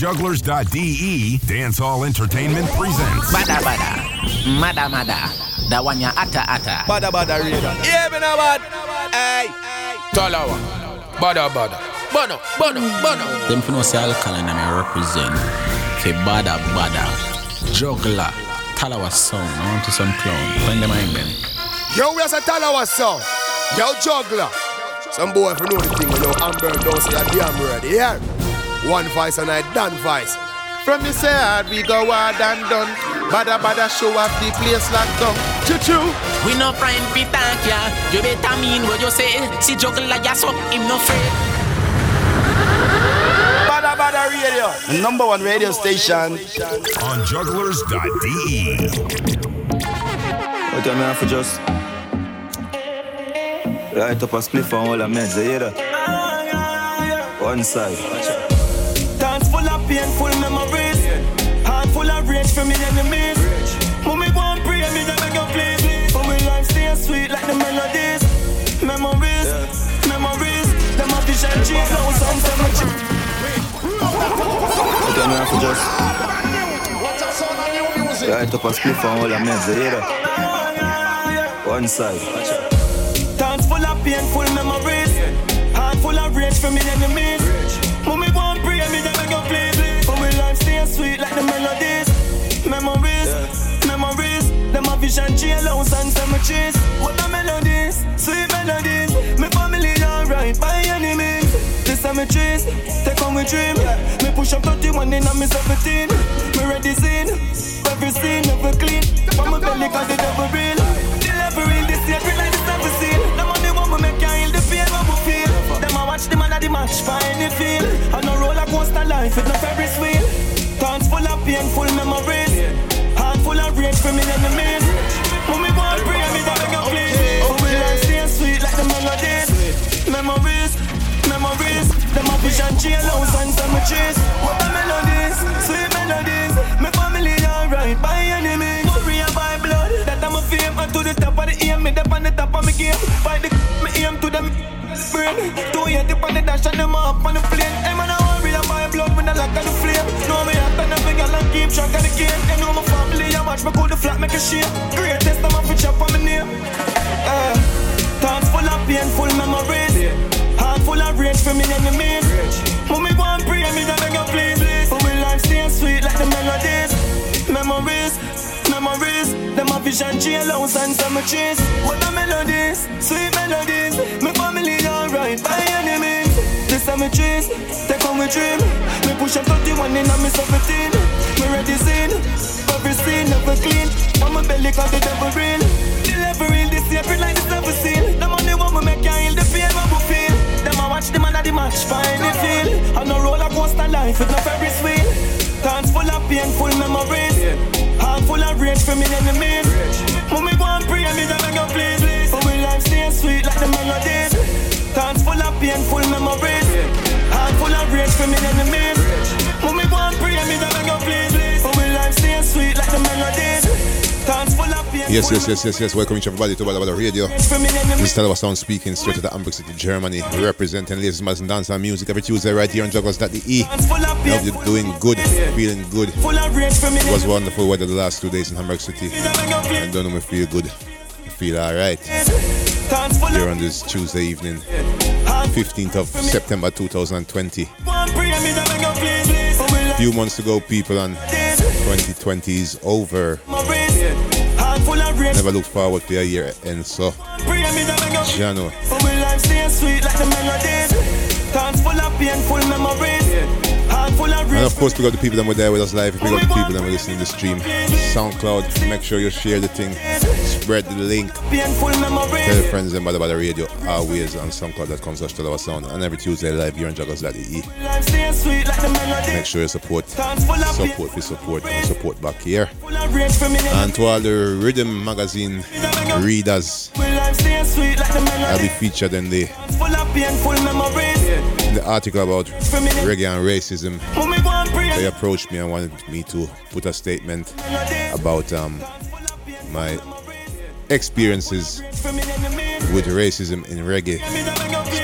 jugglers.de, Dancehall Entertainment presents. Bada bada, mada mada, that one ya ata ata. Bada bada radar. Yeah, me no bad. Hey, Talawa. Bada bada. Bono, bono, bono. Them for no say alkaline and I represent. Fe bada bada, juggler, Talawa sound. I want to some clown. Find them in them. yo, we as a Talawa song. Yo, juggler. Some boy if you know the thing, you know, Amber don't say a damn word. Yeah. One voice and I done voice. From the side we go hard and done. Bada bada show up the place locked down. Choo choo. We no friend fi thank ya. You better mean what you say. See juggler ya so him no afraid. Bada bada radio. The number one radio station. On jugglers.de. What time I have for just Light up a spliff and all the meds, you hear that? One side. Of painful memories. Heart full of rage from me enemies. Mommy won't pray me, then beg you please. But my life stay sweet like the melodies. Memories, memories. Them a vision change now some cemetery. What time I have for just Light up a spliff and all the meds, you hear that? One side. Dance full of painful memories. Heart full of rage from me enemies. The melodies. Memories, memories. Them a vision jailhouse and cemeteries. What the melodies, sweet melodies. My family alright by any means. The cemeteries, take on my dream. Me push up 31 in me 17. Me ready scene, every scene, never clean. From my belly cause the devil real. Delivery this feel like the never seen. The money want me make you heal the pain what we feel. Them a watch the man at the match, find the feel. On a roller coaster life with no Ferris wheel. Thoughts full of painful memories. Heart full of rage from me enemies. Me want pray me, that beg you please. Oh, we life stay sweet like the melodies. Memories, memories. Them a push and vision jailhouse and cemeteries. What the melodies, sweet melodies. My family alright by any means. Warrior by blood, that I'm a fame. And to the top of the aim, me up on the top of me game. Fight the me aim to them brain. Two tip on the dash and them up on the plane. Keep track of the game. You know my family, I watch me cool the flat make a shape. Greatest I'm off chop on my name. Uh, thoughts full of painful memories. Heart full of rage from me enemies. When me want pray me, then beg you please. But my life stay sweet like the melodies. Memories, memories. Them a vision jailhouse and cemeteries. What the melodies, sweet melodies. My family alright by any means. The cemeteries, take on my dream. Me push up 31 in me 17. Me ready scene, every scene never clean. On my belly cause the devil real. Delivery this year, feel like the never seen. The money want me make you heal the pain what we feel. Them a watch the man at the match, find the feel. On a roller coaster life with no Ferris wheel. Thoughts full of painful memories. Heart full of rage from me enemies. When me want pray me, beg you please. But my life stay sweet like the melodies. Thoughts full of painful memories. Heart full of rage from me enemies. Me want pray me, then beg you please. But my life stay sweet like the melodies. Thoughts full of painful Yes, yes, yes, yes, yes. Welcome each everybody to Bada Bada Radio. rage from me enemies. This is Talawa Sound speaking straight to the Hamburg City, Germany, representing latest mass and dance and music every Tuesday right here on Jugglers.de. Thoughts full I hope you're doing good, feeling good. Full of rage from me It was wonderful weather the last two days in Hamburg City. Then beg you I please. don't know if I feel good. I feel alright here on this Tuesday evening, 15th of September 2020. Few months to go, people, and 2020 is over. Never look forward to a year end, so of And of course, we got the people that were there with us live. We got the people that were listening to the stream. SoundCloud, make sure you share the thing. Spread the link. Tell your friends and about the radio always on SoundCloud.com slash Sound. And every Tuesday live here on Jugglers.de. Life stay sweet like the melodies. Make sure you support. Support for support and support back here. Full of rage from me. And to all the Rhythm Magazine readers, My life stay sweet like the I'll be featured in the, Full of painful memories. in the article about reggae and racism. When me want pray They approached me and wanted me to put a statement about um, my experiences from me enemies. with racism in reggae,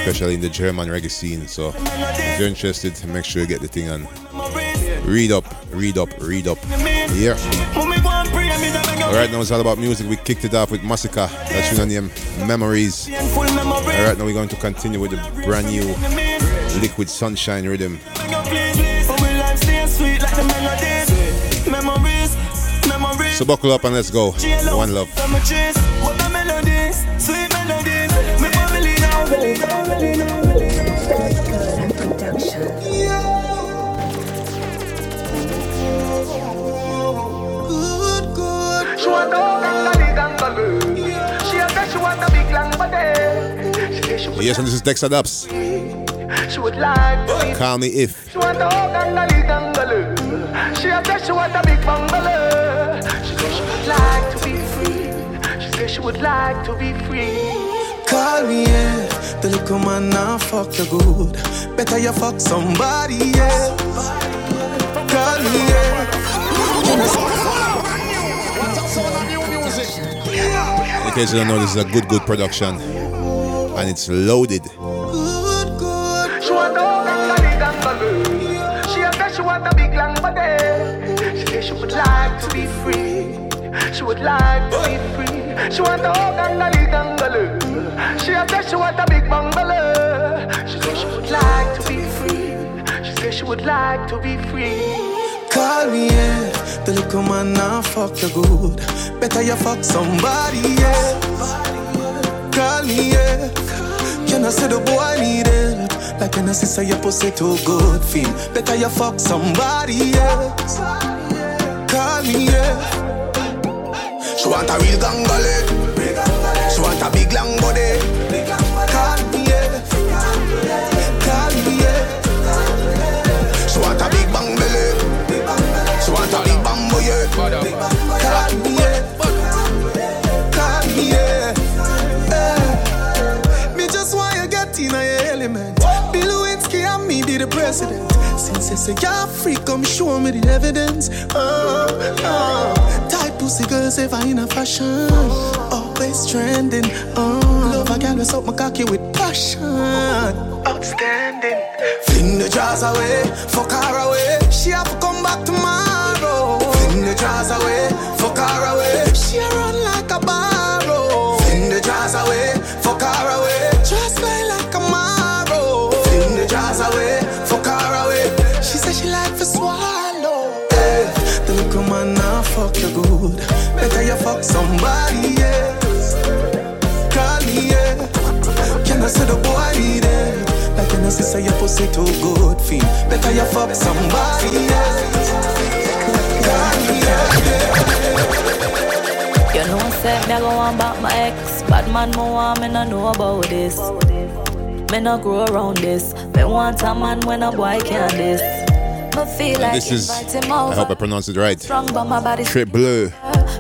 Especially in the German reggae scene. So if you're interested, make sure you get the thing on Read up, read up, read up. Yeah. Alright, now it's all about music. We kicked it off with Masicka. That's your name, Memories. Alright, now we're going to continue with the brand new Liquid Sunshine rhythm. So buckle up and let's go. One love. Yes, and this is Dexta Daps. She would like Call me if. She want a gangali gangalu. She a say she want a big bungalow. She say she would like to be free. She say she would like to be free. Call me, yeah. The little man now fuck you good. Better you fuck somebody else. Call me, yeah. In case you don't know, this is a good, good production. And it's loaded. She want a gangali gangalu. She a say she want a big long body. She say she would like to be free. She would like to be free. She want a gangali gangalu. She a say she want a big bungalow. She say she would like to be free. She say she would like to be free. Call me, yeah. The little man now fuck you good. Better you fuck somebody else. Call me, yeah. Can I say the oh, boy need help? Like I say your pussy too good feel. Better you fuck somebody else. Call me, yeah. She want a real gangale. She want a big long body. President. Since you say you're free, come show me the evidence. Oh, oh. Tight pussy girls ever in a fashion. Always trending. Oh, love a girl with up my cocky with passion. Outstanding. Fling the jars away, fuck her away. She have to come back tomorrow. Fling the jars away, fuck her away. She run like a barrow. Fling the jars away. Better fuck somebody else. Call me, yeah. Can I say the boy need it? Like when I say your pussy too good feel. Better you fuck somebody else. Call me, yeah. You know, say me I go on back my ex. Bad man, me want me no know about this. Me no grow around this. Me want a man when a boy can this. Me feel like this is, I hope I pronounce it right. Strong but my body Tre-bleu.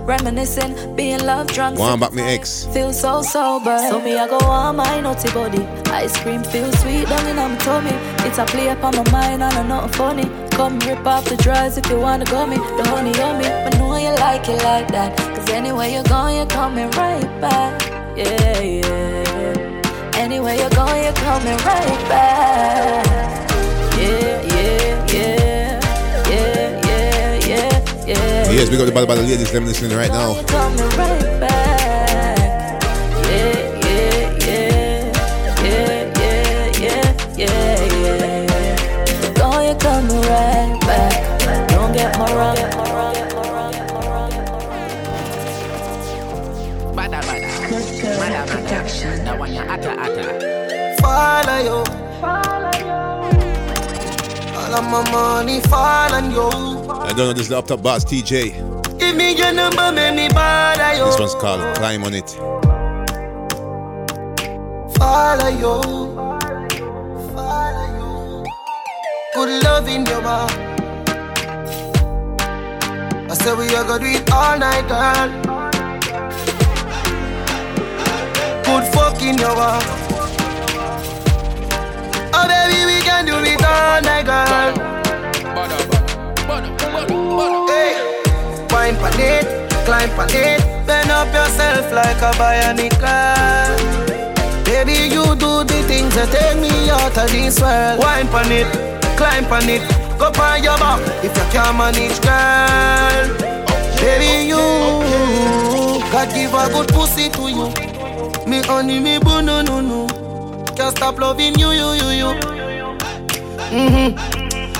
Reminiscing, being love drunk. One back me ex. Feel so sober. So me I go on my naughty body. Ice cream feel sweet down in my tummy. It's a play up on my mind and I'm not funny. Come rip off the drawers if you wanna go me. The honey on me, but know you like it like that. Cause anywhere you're going, you're coming right back. Yeah, yeah. Anywhere you're going, you're coming right back. Yeah, yeah, yeah. Yes, we got the bad bad ladies them listening right now. Follow you. All of my money fall on you. I don't know this laptop boss Teejay. Give me your number, make me bother you. This one's called Climb on It. Follow you. Follow you. Good love in your heart. I say we are gonna do it all night, girl. Good fuck in your heart. Oh baby, we can do it all night, girl. Wine on it, climb on it, bend up yourself like a bionic girl. Baby, you do the things that take me out of this world. Wine pan it, climb on it, go on your back if you can't manage, girl. Baby, you, God give a good pussy to you. Me honey, me boo, no, no, no. Can't stop loving you, you, you, you. Mm-hmm.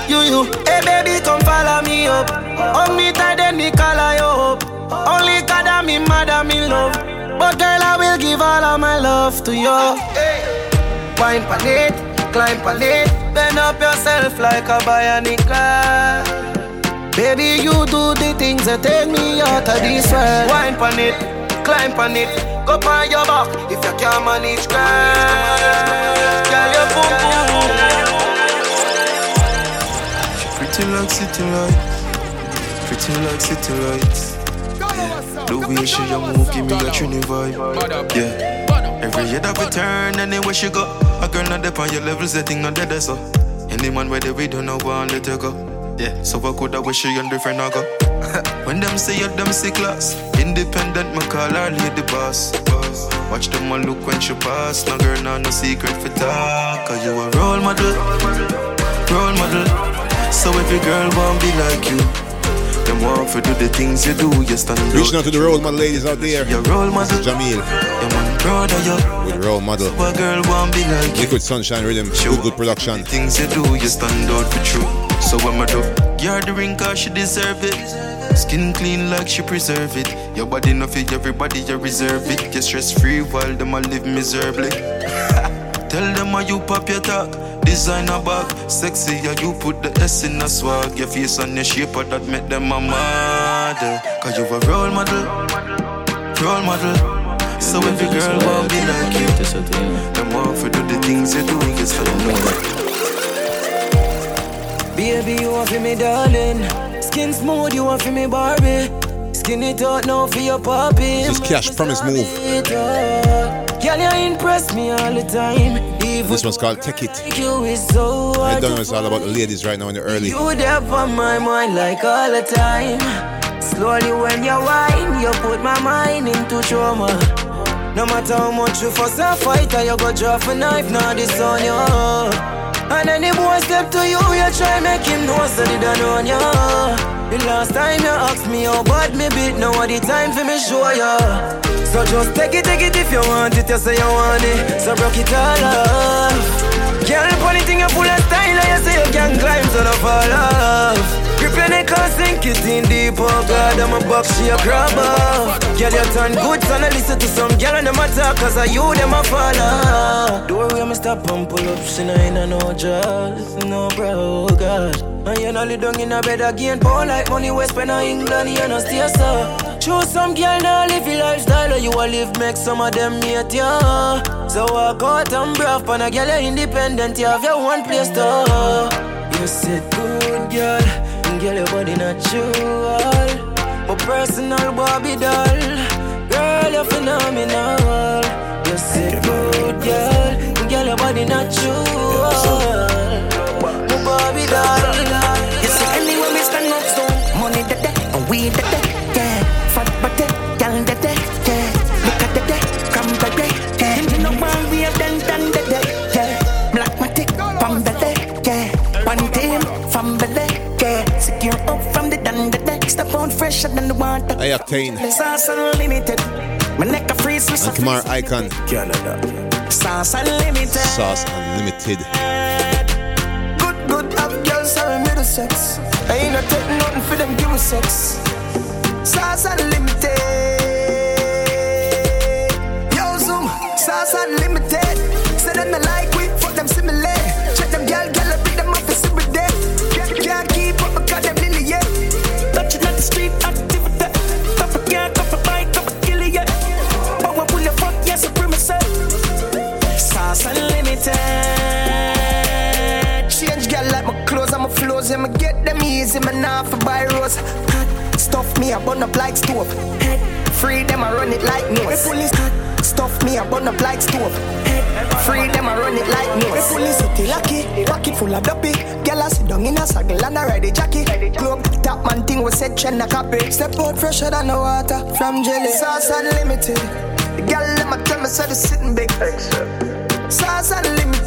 You, you. Hey, baby, come follow me up. On me then me call you up. Only God, I'm in mad, I'm love. But girl, I will give all of my love to you. Wine pan it, climb pan it. Bend up yourself like a bionic. Baby, you do the things that take me out of this world. Wine pan it, climb pan it. Go on your back if you can't manage, girl. Girl, you boom boom boom. Pretty like city lights, pretty like city lights. The way she a move, give me a trini vibe. Yeah. Every year that we turn, anywhere she go, a girl not dep on your level, setting not dead so. Any man where they we don't know one let her go. Yeah. So I coulda wish she on different I go. when them say you them see class, independent, me call her lady boss. Watch them all look when she pass. No girl, nah, no secret for talk. Cause you a role model, role model. So every girl want be like you. Them want to do the things you do, you stand out. Reaching out to the role model ladies out there. Your role model. Jahmiel. Your man brother, you. With role model. A girl want be like you. Liquid Sunshine Rhythm. Good, good production. The things you do, you stand out for true. So when I do, you're the ring cause she deserve it. Skin clean like she preserve it. Your body no fit everybody, you reserve it. Get stress free while them a live miserably. Tell them how you pop your talk. Designer bag, sexy, yeah, you put the S in the swag. Your face and your shape, but that make them a model. Cause you a role model, role model. So every girl want be like you. Them want to do the things you do, you so them know. Baby, you want for me, darling. Skin smooth, you want for me, Barbie. Skin it out now for your puppy. This is Kash Promise Move. Girl, you impress me all the time. Even This one's called Take It. you so I don't know it's all about the ladies right now in the early. You there on my mind like all the time. Slowly when you whine, you put my mind into trauma. No matter how much you fuss and fight, or you go drop a knife, now this on you. And any boy step to you, you try make him know so they don't know you. The last time you asked me how bad me beat, now the time for me show ya. So just take it, take it if you want it, you say you want it. So broke it all off. Girl, funny thing you full of style, you say you can climb, so don't fall off. Grip your neck and sink it in deep, oh God, I'm a box, she a off. Girl, you turn good, so I listen to some girl and them attack, cause of you, them a fall off. Door where me stop and pull up, she nah in a no dress, no bro, oh God. And you not lay down in a bed again, pour like money we spend in England, you no stay so. Choose some girl now live your lifestyle, or you a live make some of them hate ya. So walk out and brave, and a girl you independent, you have your one place to. You said good girl, and girl your body natural. My personal Barbie doll, girl you're phenomenal. You said good girl, and girl your body natural. My Barbie doll. Fresher than the water. I obtain. Sauce unlimited. My neck a freeze with Icon. Canada. Sauce unlimited. Sauce Unlimited. Good, good, have girls me the sex. I ain't not take nothing for them, give me sex. Sauce unlimited. Easy, man, off for buy rose. Hot Stuff me, I burn up like stove. Head free them, I run it like nose. Police hot Stuff me, I burn up like stove. Free them, I run it like nose. Police city lucky, pocket full of dopey. Girl, I sit down in a saddle and I ride a jockey. Globe top man thing was set trend a copy. Step out fresher than the water from jelly. Sauce unlimited. The girl let me tell me so they sitting big. Sauce unlimited.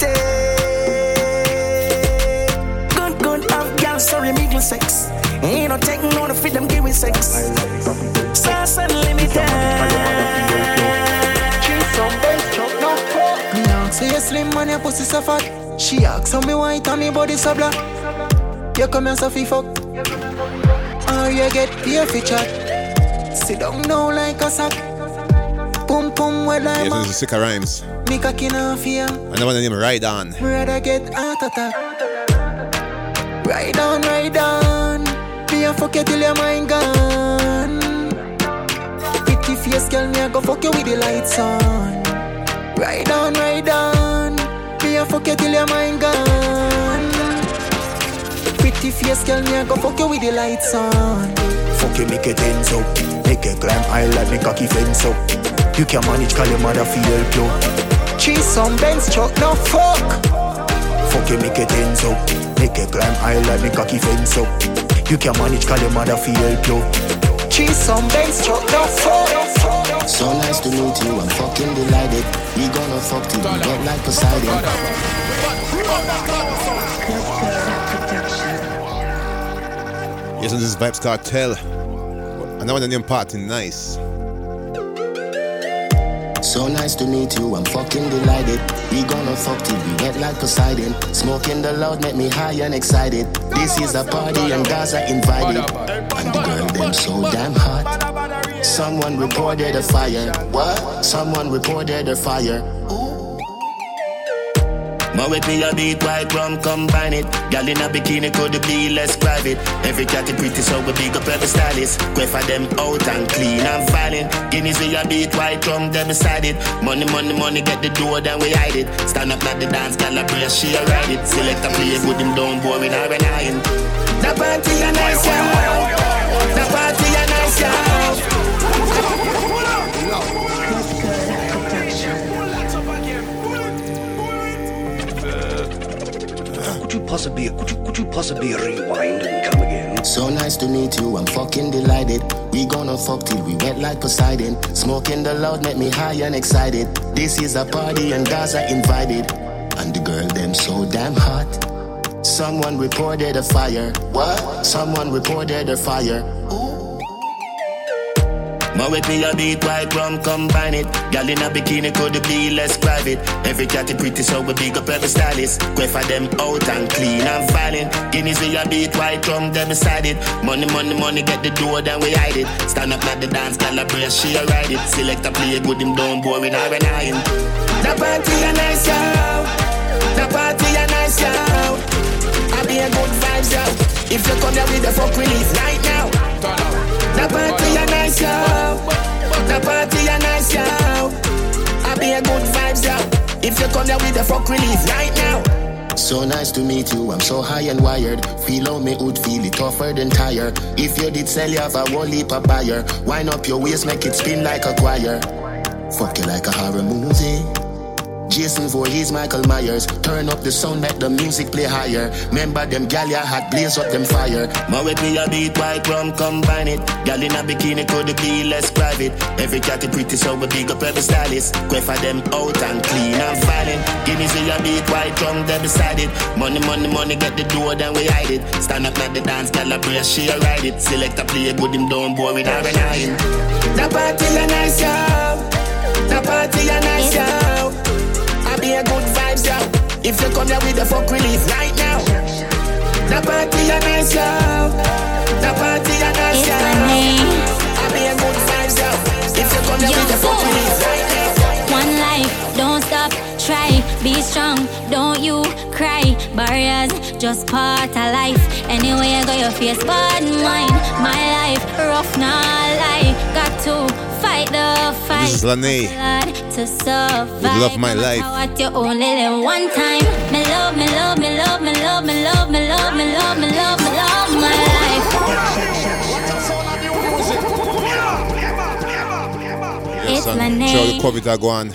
Me sex. Ain't no taking on the fit them give me sex. Sauce unlimited. Me ask say you slim man, your pussy so fat. She ask how me white and me body so black. You come here so fi fuck, or you get peer fi chat. Sit down now like a sack. Pum pum well I'm Yes, this is Sikka Rhymes. Me cocky now fear. And the one name Ride On. Rather get heart attack. Ride on, ride on. Me a fuck you till your mind gone. Pretty face, girl, me a go fuck you with the lights on. Ride on, ride on. Me a fuck you till your mind gone. Pretty face, girl, me a go fuck you with the lights on. Fuck you, make it ends up. Make it climb high like me cocky fence up. You can manage, call your mother for help you. Cheese some Benz truck, no fuck. Fuck you, make it ends up. Make it climb high like me cocky fence up. You can manage, call your mother for help you. Cheese some Benz truck, no fuck. So nice to meet you, I'm fucking delighted. We gonna fuck till we get like Poseidon. Yes, and this is Vybz Kartel. And the one name Party Nice. So nice to meet you, I'm fucking delighted. We gonna fuck till we wet like Poseidon. Smoking the loud make me high and excited. This is a party and Gaza invited. And the girl them so damn hot. Someone reported a fire. What? Someone reported a fire. My with me a beat white rum combine it. Gal in a bikini could be less private. Every cat is pretty so we big up every stylist. Go for them out and clean and violent. Guineas we a beat white rum them beside it. Money money money get the door then we hide it. Stand up like the dance gal a press she a ride it. Select a play good him down boring or an iron. The party a nice y'all. The party a nice y'all. Could you possibly, could you, could you possibly rewind and come again? So nice to meet you, I'm fucking delighted. We gonna fuck till we wet like Poseidon. Smoking the loud make me high and excited. This is a party and Gaza invited. And the girl them so damn hot. Someone reported a fire. What? Someone reported a fire. My with me a beat white rum combine it. Gal in a bikini could be less private. Every cat is pretty so we big up every stylist. Go for them out and clean and violent. Guineas we a beat white rum them beside it. Money money money get the door then we hide it. Stand up like the dance gal a brace she a ride it. Select a play good him down boring or an iron. The party a nice yo. The party a nice yo. I be a good vibes yo. If you come here with the fuck release right with the fuck release right now. So nice to meet you, I'm so high and wired. Feel how me would feel it tougher than tire. If you did sell, you have a whole heap of buyer. Wind up your waist, make it spin like a choir. Fuck you like a horror movie. Jason Voorhees, Michael Myers. Turn up the sound, make the music play higher. Remember them gal ya had blaze up them fire. My with me a beat white rum combine it. Gal in a bikini could be less private. Every cat is pretty so we big up every stylist. For them out and clean and violent. Guineas we a beat white rum them beside it. Money money money get the door then we hide it. Stand up like the dance gal a brace she a ride it. Select a play good him down boring or an iron. The party a nice yo. The party a nice yo. A good vibes, yo. If you come here with the fuck release right now. The party a nice, yo. The party a nice, yo. I be a good vibes, yo. If you come here with the fuck release right now. One life, don't stop, try, be strong, don't you cry. Barriers, just part of life. Anyway, I got your face, bad mind. My life, rough, not lie. Got to fight the fight. This is Lanaé. Hard to survive. With Love My Life. What you only live one time. Me love, me love, me love, me love, me love, me love, me love, me love, me love my life. Yes, It's and show the COVID that go on.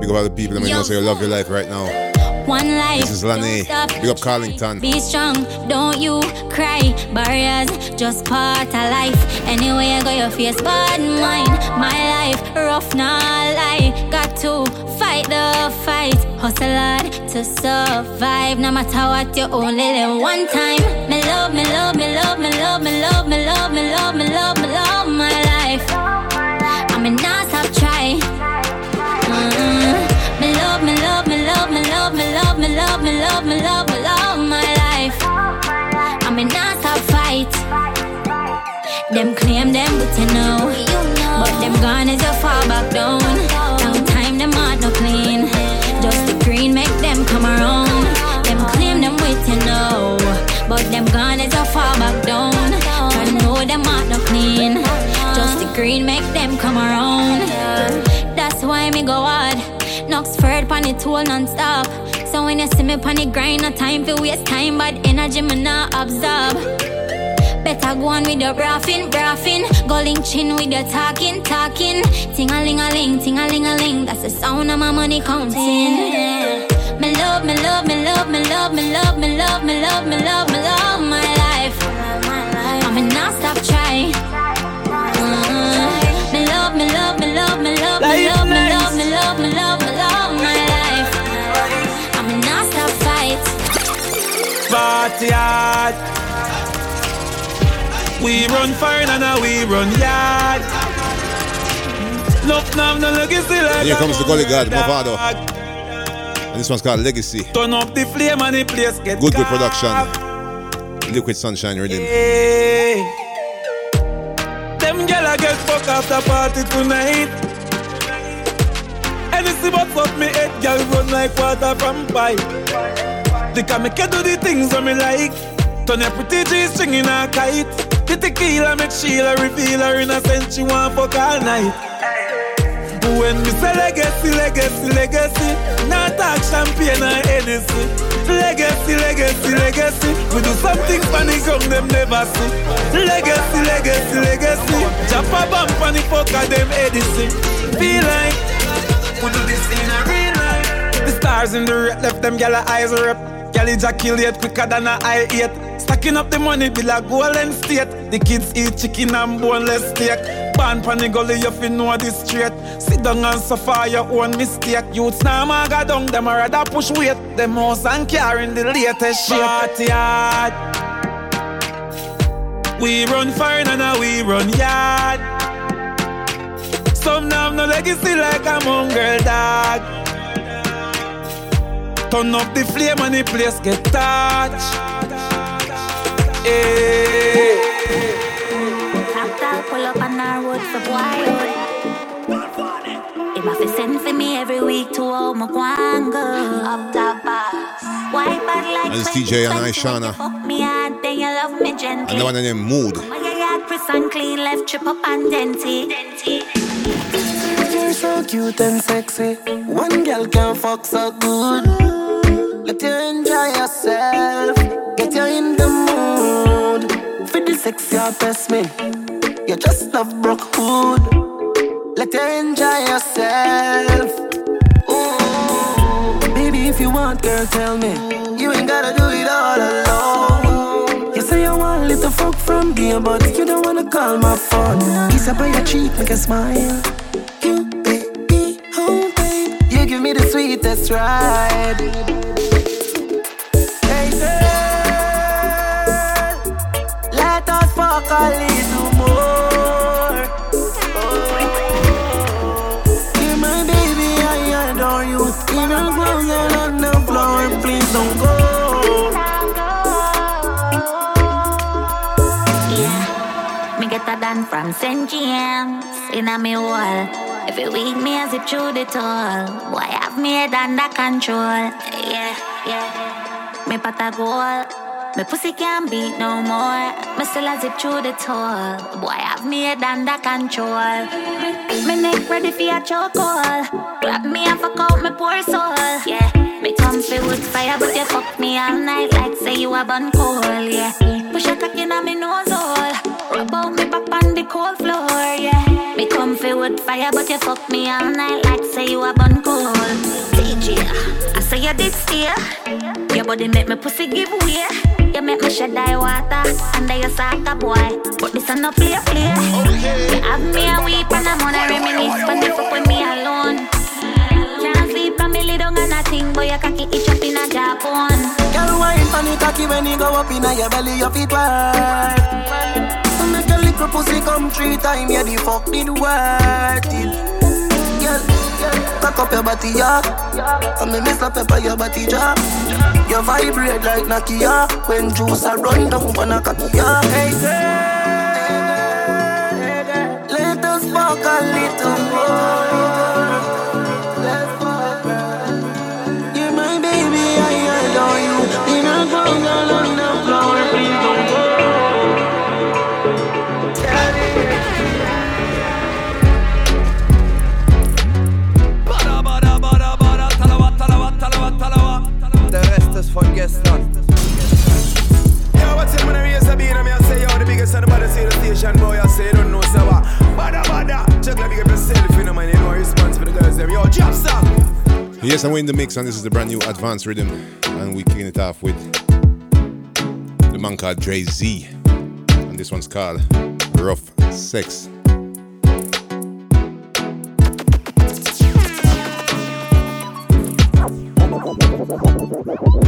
Big up all the people that may know say you love your life right now. One life. This is Lanaé. Big up Carlington. Be strong, don't you cry. Barriers, just part of life. Anyway, I got your face, bad mind. My life, rough, not lie. Got to fight the fight. Hustle hard to survive. No matter what, you only live one time. Me love, me love, me love, me love, me love, me love, me love, my life. I mean, not stop fight. Them claim them, but you know, but them gone as you fall back down. Long time them heart no clean. Just the green make them come around. Them claim them with you know, but them gone as you fall back down. I know them heart no clean. Just the green make them come around. That's why me go hard. Knoxford pan it tool non-stop. When you see me pan it grind, no time for waste time, but energy me not absorb. Better go on with your braffin, braffin. Go link chin with your talking, talking. Ting a ling a ling, ting a ling a ling. That's the sound of my money counting. Me love, me love, me love, me love, me love, me love, me love, me love, me love my life. I'm a not stop try. Mm. Me love, me love, me love, me love, me love, me love, me love, me love Party hard. We run fire and now we run yard. Love now no legacy like Here comes the Gully God, dog. Mavado. And this one's called Legacy. Turn up the flame and the place get Good good production. Liquid Sunshine Rhythm. Hey. Them gyal a get fuck after party tonight. Anything but fuck me head, gyal run like water from pipe. They can make you do the things that me like. Turn your pretty G string in a kite. The tequila make Sheila reveal her innocence. She want fuck all night. When me say legacy, legacy, legacy, not talk champagne or Hennessy. Legacy, legacy, legacy, we do something funny come them never see. Legacy, legacy, legacy, chop a bump on the fucker them Edison. Feel like we do this in a real life. The stars in the red left them gyal eyes rip. kill ejaculate quicker than a eye eight. Stacking up the money be like golden state. The kids eat chicken and boneless steak. Born pon the gully, you fi know this straight. Sit down and suffer your own mistake. Youths now maga down, them a rather push weight. Them house and car in the latest shape. Party hard. We run fire and now we run yard. Some now have no legacy like a mongrel dog. Turn up the flame and the place get touched. Eh. Hey. Tractor pull up on our road for boyhood. Him have to send for me every week to all my guanga. Up top box. Why bad like And it's Teejay and Ishawna. Fuck me hard, then you love me gently. And the one named Mood. My yard crisp and clean, left trip up and denty. You're so cute and sexy. One girl can fuck so good. Let you enjoy yourself. Get you in the mood. For the sexy investment. You just love broke hood. Let you enjoy yourself. Ooh. Baby, if you want, girl, tell me. You ain't gotta do it all alone. You say you want little fuck from me, but you don't wanna call my phone. Kiss up on your cheek, make a smile. Me the sweetest ride. Hey girl, let us fuck a little more. Oh, you're my baby, I adore you. A clothes and on the floor, please don't go. Yeah, me get a done from St. James in a me wall. Every week me a zip through the toll. Boy, have me head under control. Yeah, yeah. Me pot a goal. Me pussy can't beat no more. Me still a zip through the toll. Boy, have me head under control. Me, me neck ready for a chokehold. Grab me and fuck out my poor soul. Yeah. Me comfy with fire, but you fuck me all night like say you a bun cold. Yeah. Push a cock inna me nose hole. Rub out me back on the cold floor. Yeah. Me come comfy with fire, but you fuck me all night like say you a bun cold. DJ, I say you did steer. Your body make me pussy give way. You make me shed die water under your soccer boy. But this a no play play. You have me a weep and I'm on a reminisce when you fuck with me alone. Can't sleep and me lay down on a but your cocky itch up in a Japan. Girl, wine on the cocky when you go up in a your belly, your feet work. A little pussy come three times, yeah, the fuck did worth it. Girl, cock up your body, yeah. And me miss the pepper your body, yeah. You vibrate like Nokia when juice a run down for a cocky, yeah. Hey girl, let us fuck a little more. Von gestern. Yeah, what's it when I raise a beat and me I say, yo, the biggest and the baddest in the station, boy, I say, don't know, so what? Bada, bada. Just like big up yourself, you know, man, you know, response for the girls, them. Yo, drop song. Yes, I'm in the mix, and this is the brand new advanced rhythm, and we kicking it off with the man called Dre Zee, and this one's called Rough Sex. This has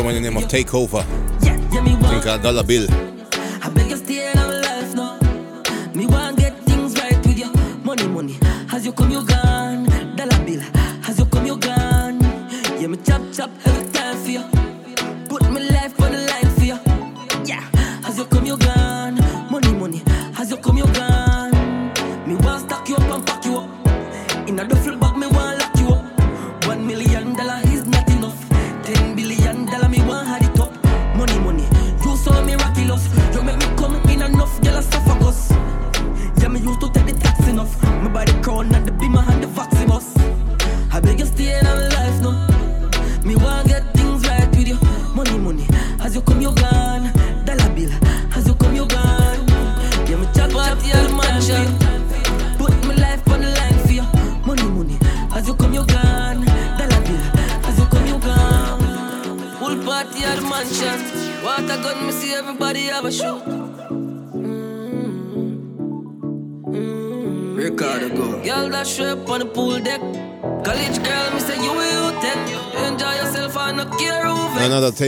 in the name of Takeova. Think a dollar bill. I beg you stay in our life now. Me want get things right with you. Money, money. As you come, you gone. Dollar bill. As you come, you gone. Yeah, me chop chop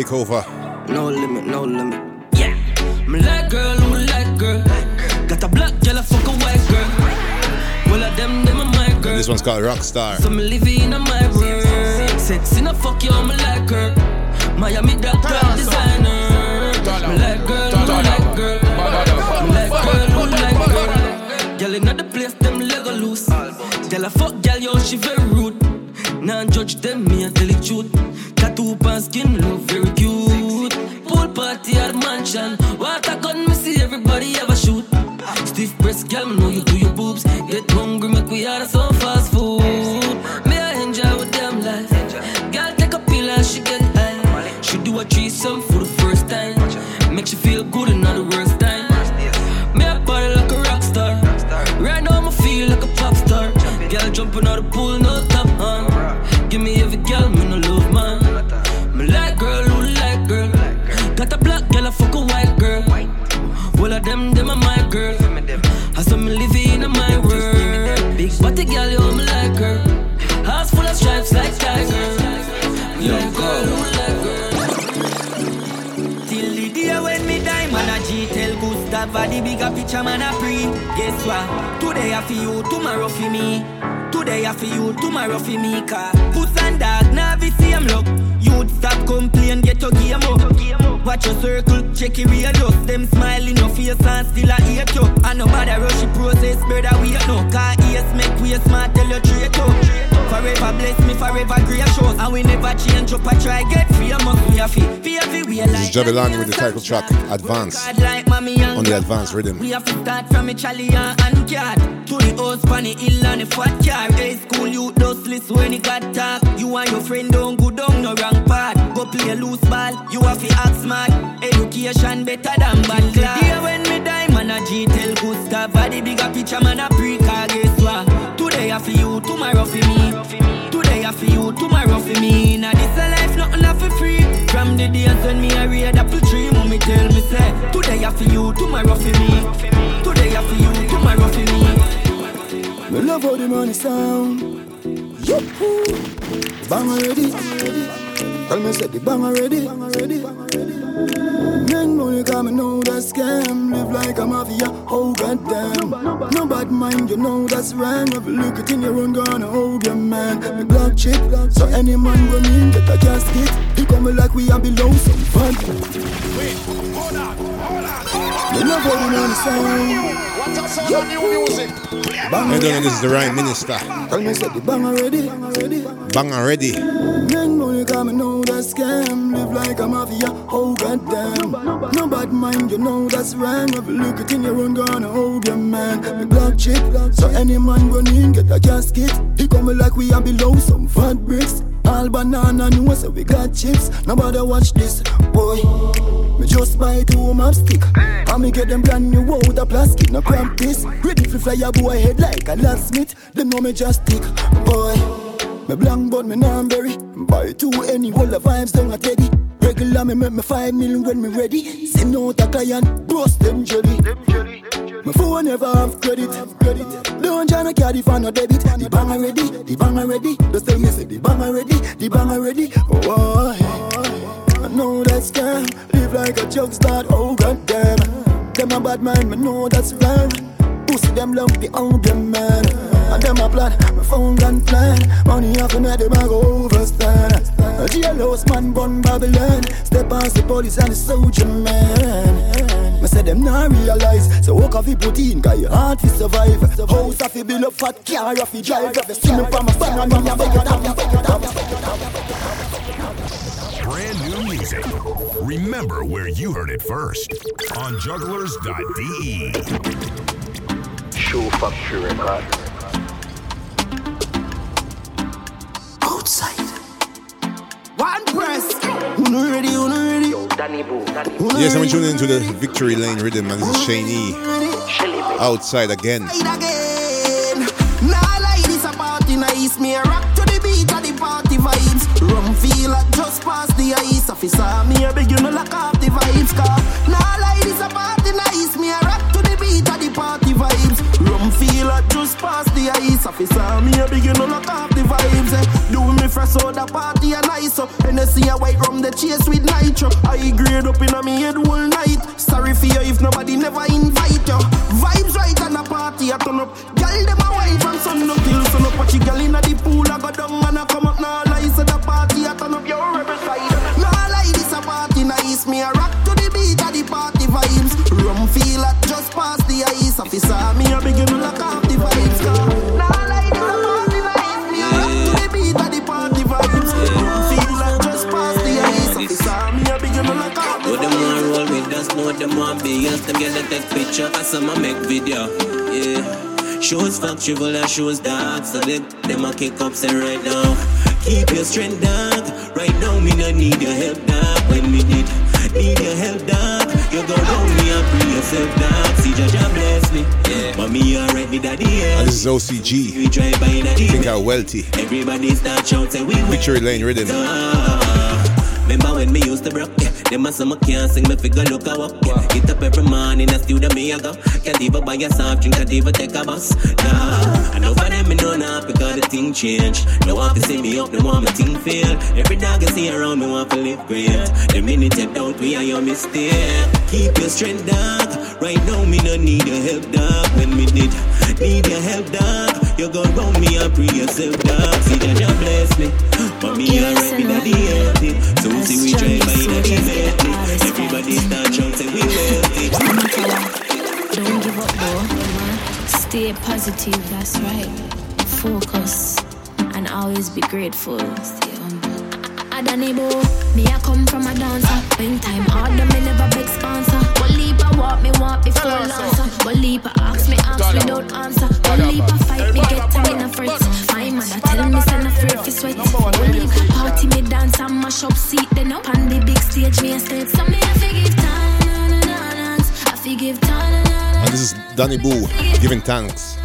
Takeova. No limit, no limit. Yeah. Me like girl, me like girl. Got a black girl, I fuck a white girl. Well, of them, them my girl. And this one's called Rockstar. So me live in my world. Sexy, no fuck Gustav the bigger picture man a pre. Guess what? Today I feel you, tomorrow for me. Today I feel you, tomorrow for me. Car puss and dog, now see him look. You'd stop complain, get your game up. Watch your circle, check it real just Them smiling your face and still I hate you. And nobody rush the process, better we no. Car ears make we smart, tell you straight up. Forever bless me, forever gracious. And we never change up, I try get famous. We have to, we have to, we This is Jahvillani with the title track Advance on the Advance rhythm. We have to start from a Chalia and cat to the house, funny ill and a fat car. Hey, school you dustless when it got talk. You and your friend don't go down no wrong part. Go play a loose ball, you have to act smart. Education better than bad class. Day when me die, man a G tell Gustav, the bigger picture man a pre-car, guess what? Today I for you, tomorrow for me. Today I for you, tomorrow for me. Now this a life, nothing off for free. From the days when me a read apple tree, mommy tell me say, Today I for you, tomorrow for me. Today I for you, tomorrow for me. Me love how the money sound. Yoo-hoo. Bang already. Tell me say the bang already. Make money come and know that scam. Live like a mafia, oh goddamn. No bad mind, you know that's wrong. If you look it in your own gonna hold your man. Me black chick, so any man run in, get a casket. He coming like we are below some fun. Me love how the money sound. What's up, sound of new music? I don't know this is the Ryme Minista. Tell me say the bang already. Bang already. Make money come and know that scam. Live like a mafia, oh goddamn. No bad mind, you know that's wrong. If you look it in your own gonna hold your man. Me black chick, so any man run in, get a casket. He coming like we are below some fat bricks. All banana know so we got chips. Nobody watch this, boy. Me just buy two map stick. And me get them brand new out of plastic. No cramp this. Ready for fly a boy head like a locksmith. Them know me just stick, boy. Me blank but me non-berry Buy two any whole of vibes down a teddy Regular me make me five million when me ready Send out a client, bust them jelly My phone never have credit Don't try to carry for no debit. The bang already, the bang already. Just tell me say the bang already, the bang already. Oh, hey. I know that scam. Live like a joke start, oh goddamn. Them a bad mind, me know that's wrong. Pussy them love the older man. And them a plan, my phone gun plan. Money off and them a go overstand. A jailhouse man born Babylon. Step past the police and the soldier man Me say them not realize. So walk off the protein Cause your heart fi survive. House off fi build up fat car off fi drive. If you see me from a fan and me a beg you down, beg you down, beg you down Brand new music. Remember where you heard it first. On jugglers.de. Show Factory Record. Outside. One press. Uno ready, uno ready Yo, Daniiboo, Danny Yes, I'm tuning into the Victory Lane rhythm, and this is Shane E. Outside again. again. Nah, like this a party nice. Me a rock to the beat of the party vibes. Rum feel like just past the ice officer. Me a beg you no lock off the vibes car. Nah, like this a party nice. Me a rock to the beat of the party vibes. Rum feel like just past the ice officer. Me a beg you no lock off the vibes. Eh. Do me fresh soda party a nice so. Hennessy a white rum the chase with nitro. I grade up in a me head all night. Sorry for you if nobody never invite you. Vibes right and a party I turn up. Girl them a wine from sun up till sun up. Watch you girl inna the pool I go down and a come up. Nah lie so the party I turn up your rebel side. Nah lie this a party nice. Me a rock to the beat of the party vibes. Rum feel like just past the ice officer. Me a begin them want be us. Them get to take picture, cause some a make video. Yeah. Shows factory, but that shows dark. So them, them a kick up, say right now. Keep your strength dark. Right now, me no need your help, dog. When me need, need your help, dog. You go round me and free yourself, dog. See, Jaja bless me. Yeah. Mommy already daddy. Yeah. And this is OCG. We try by Think how wealthy. Everybody start shouting, we Victory Lane Rhythm. Remember when me used to broke. Them a some can't sing, me figure look how up, yeah. Get up every morning, I still the me I go. Can't even buy a soft drink, can't even take a bus. Nah, I know for them me know now because the thing change. No one to see me up, no one my thing fail. Every dog I see around me want to live great. The minute you doubt me, I your mistake. Keep your strength, dog. Right now me no need your help, dog. When me did need your help, dog. You go round me and pray yourself, dog. See that you bless me, but me already daddy healthy. So we see we try by daddy wealthy. Everybody start shouting we wealthy. Don't give up though. Stay positive, that's right. Focus and always be grateful. Stay humble. Done me I come from a dancer. When time hard, me never beg sponsor. One leap I walk, me walk before lancer. One leap I ask, me ask without answer. One leap I fight, me get time in a fret. My mother tell me send a free fi sweat. One leap party, me dance and mash up seat. Then up on the big stage, me a step. So me I forgive time, I forgive time. And this is Daniiboo giving thanks.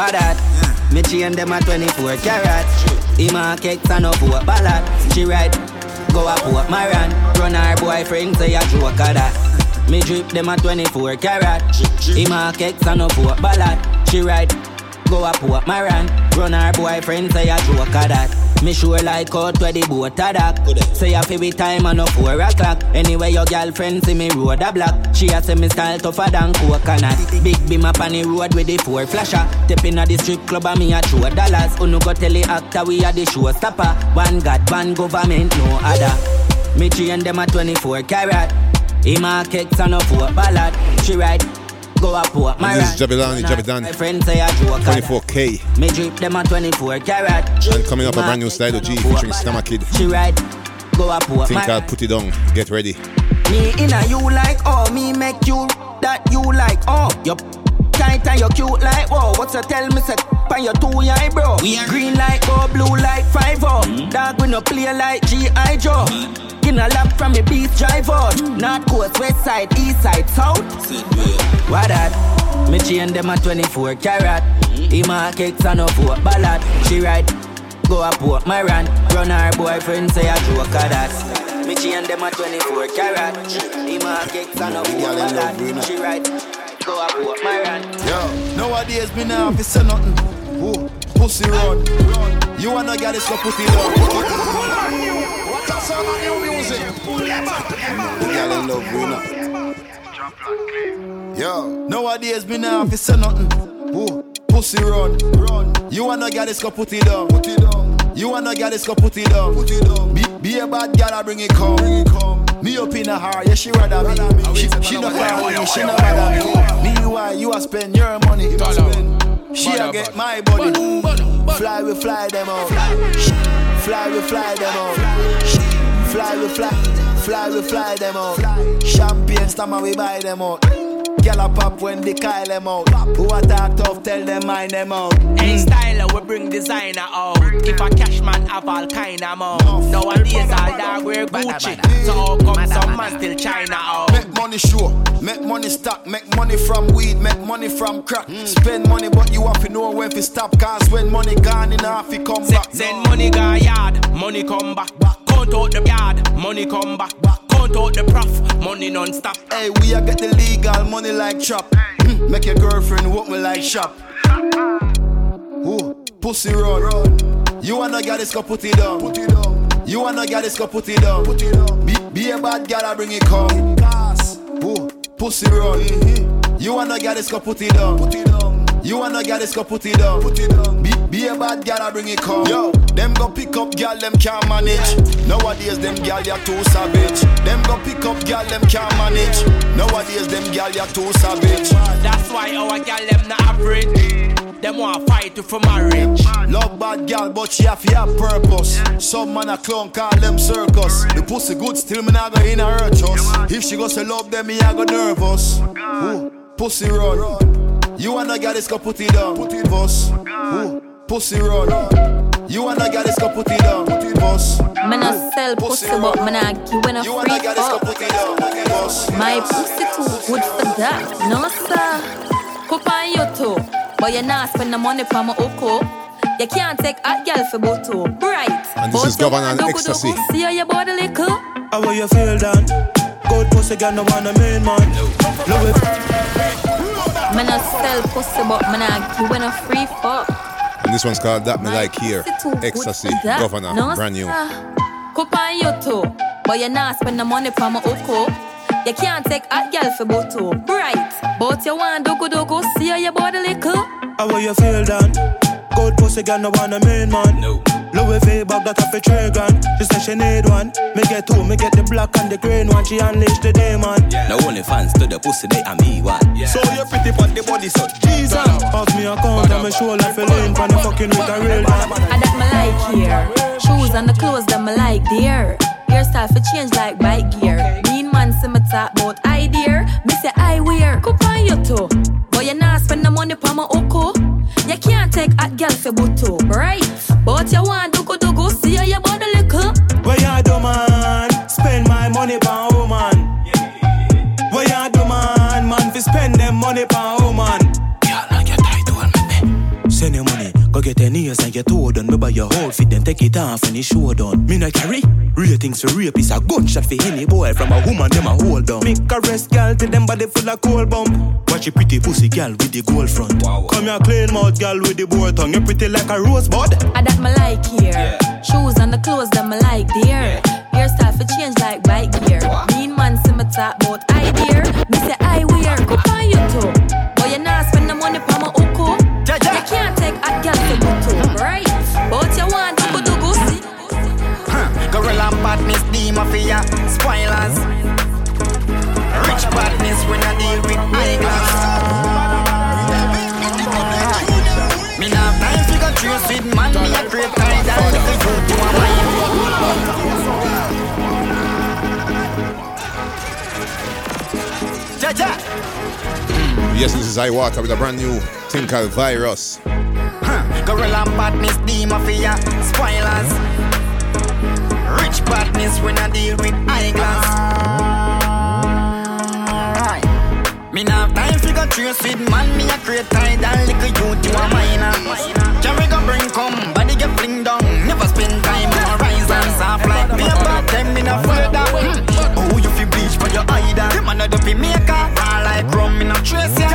Badat. Yeah. Me chain them a 24 carat. Him a cakes and no four ballad. She ride, go up Port Maran. Run her boyfriend say a joke of that. Me drip them a 24 carat. Him a cakes and no four ballad. She ride, go up Port Maran. Run her boyfriend say a joke of that. Me sure like out where the boat a dock. Say a fi time and no four o'clock. Anyway, your girlfriend see me road a block. She a say me style tougher than coconut. Big beam up on the road with the four flasher. Step in the strip club and me a throw dollars. Uno go tell the actor we are the showstopper. One God, one government, no other. Me chain them a 24 carat. Him a cakes and no four ballad. She ride go up Port My This is Jahvillani, Jabidan. My friends say I joke 24K. Me drip them a 24 carat. And coming up a brand new Stylo G featuring Stamma Kid. She ride, go up Port Think I'll put it on. Get ready. Me inna you like oh, me make you that you like oh. Yup. Tight and you cute like oh. What's you tell me say pan your two eye bro. We are green like oh, blue like five oh. Mm-hmm. Dog we no play like G.I. Joe. Mm-hmm. In a lap from the beach drive out. North coast, west side, east side, south. What that? Me chain them a 24 carat. Him a cakes and no four ballad. She ride, go up Port Maran. Run her boyfriend say a joke of that. Me chain them a 24 carat. Him a cakes and no four ballad. She ride, go up Port Maran. Yo, nowadays me nah fi say nothing. Whoa, pussy run. You wanna get this, go put it on. What a song on new music. The girl in love, we not. Yo, nowadays me nah fi say nothing. Whoa, pussy run, run. You wanna get this, go put it down, put it down. You wanna get this, go put it down, put it down. Be, be a bad girl, I bring it come, bring it come. Me up in a heart, yeah she rather me. She, she no call me, she no bother me. Me why you a spend your money? She a get my body. Fly we fly them out. Fly we fly them out. Fly we fly. Fly we fly them out. Champagne stammer we buy them out. Gyal a pop when they call them out. Who a talk tough, tell them mind them out. Hey styler, we bring designer out. If a cash man have all kind of mouth. Nowadays all dog wear Gucci. So how come some man still China out? Make money sure, make money stack, make money from weed, make money from crack. Hmm. Spend money, but you have to know when to stop. Cause when money gone in half, it come back. Send money go yard, money come back. Count out the yard, money come back. back. Count out the prof, money non-stop. Hey, we a get the legal money like chop. Make your girlfriend walk me like shop. Ooh, pussy run. You wanna get this, go put it down. Put it down. You wanna get this, go put it down. Put it down. Be, be a bad girl, I bring it come. Ooh, pussy run. Mm-hmm. You wanna get this, go put it down. Put it down. You wanna get this, go put it down. Put it down. Be, be a bad gal, I bring it come. Yo, them go pick up gal, them can't manage. Nowadays, them gal, ya too savage. Them go pick up gal, them can't manage. Nowadays, them gal, ya too savage. That's why our gal, them not average. Them want fight you for marriage. Love bad gal, but she have have purpose. Some man a clown call them circus. The pussy good, still me not go in a hurt us. If she goes to love them, me I go nervous. Ooh, pussy run. You wanna get this, go put it down. Put it boss. Oh. Pussy run. Oh. You wanna get this, go put it down. Put it boss. Me not sell pussy, but me not give when a You free wanna this, go fuck. put it down. Boss. My pussy too good for that. No sir. Cup on you too. But you not spend the money for my oko. You can't take a girl for boto. Right. And this But is Govana want XTassi. See how your body little. How will you feel then? Good pussy girl, no want a main man. Louis Me not sell pussy, but me not give when a free fuck. And this one's called That Me Like Here. XTassi. Govana, No, brand new. sir. Cup on you too. But you not spend the money for my oko. You can't take a girl for boto. Right. But you want dugu dugu, see how your body little. How will you feel then? Good pussy girl, no want a main man. No. Louis V bag that off a three grand. She said she need one. Me get two, me get the black and the green one. She unleash the demon. Now only fans to the pussy, they are me one. So you pretty but the body so Jesus. Have me account and me shoulder feel in pan fucking with a real man. I that me like here. Shoes and the clothes that me like there. Hairstyle for change like bike gear. Mean man see me talk about idea. Me say I wear. Cup on you too. But you not spend the money for my oko. You can't take a girl for buto, right? But you want dugu dugu, see your body your money, go get your nails and your toe done. Me buy your whole fit, then take it off and the show done. Me not carry real things for rape is a gunshot for any boy from a woman them a hold down. Make a rest, gal till them body full of cold bomb. Watch a pretty pussy gal with the gold front. Come here clean mouth gal with the boy tongue. You pretty like a rosebud. I that me like here. Shoes and the clothes that me like there. Hairstyle This is with a brand new thing called Virus. Gorilla badness, the mafia, spoilers. Rich badness when I deal with high class. Me nah have time fi go trace with man, me a create title, little youth you a minor. Carry go bring come, body get fling down, never spend time on rise and soft like paper. Them me not afraid of. Hmm. Oh, you fi bleach either. Them a not fi make a raw like rum, me not trace ya.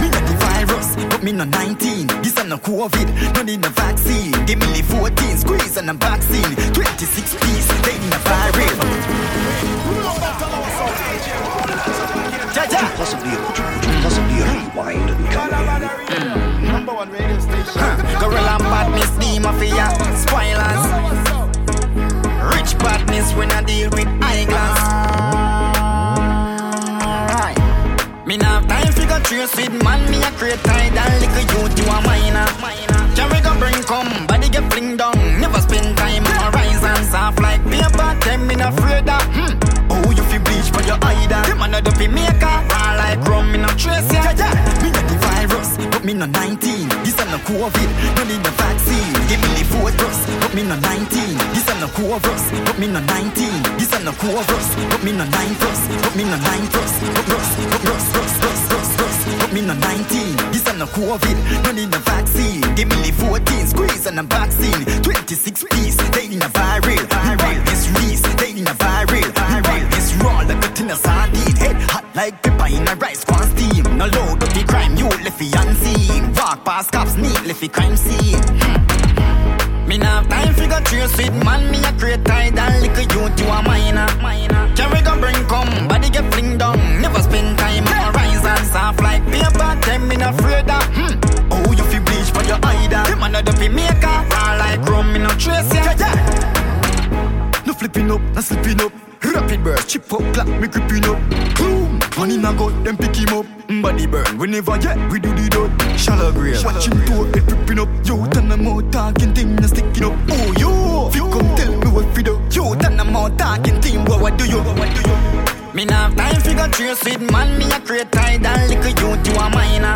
Me not the virus, but me no 19. This a no COVID, no need no vaccine. Give me the 14, squeeze on the vaccine. 26 piece, they in the viral. Jaja. Possibly, could you, could you possibly rewind and come in? Mm. Number one radio station. Gorilla badness, the mafia, spoilers. Rich badness when I deal with high class. Trace man, me a create title, little youth you a minor. Carry go bring come, body get fling down, never spend time on and soft like paper. Them not afraid of. Hmm. Oh, you fi bleach for your either. Them a not fi make a raw like rum, me not trace ya. Me not the virus, but me no 19. This a no COVID, no need no vaccine. Give me the fourth dose, but me no 19. This a no COVID, but me no 19. This a no COVID, but me no 9 plus, but me no 9 plus, but plus, but plus, plus, plus, plus, me no 19. This a no COVID, no need no vaccine. Give me the 14, squeeze on the vaccine. 26 piece, they in a viral, viral. This release, they in a viral, viral. This raw like a tin of sardine. Head hot like pepper in a rice corn steam. No load up the crime, you left the unseen. Walk past cops, neat left the crime scene. Me nah have time fi go trace with man, me a create title, little youth you a minor. Carry go bring come, body get fling down, me a bad time, me not afraid of. Hmm. Oh, you fi bleach for your eye Them another fi maker Raw like rum, me no trace ya. Yeah. No flipping up, no slipping up. Rapid burst, chip up, clap, me creeping up. Boom, money na go, them pick him up. Mm, body burn, we never yet, we do the dirt Shallow grave, watch him toe, it tripping up. Yo, turn them out, talking thing, no sticking up. Oh, yo, fi come tell me what fi do. Yo, turn them out, talking thing, what, what do you, what, what do you? Me nah have time figure trace with man, me a create tidal Liquor youth, you a minor,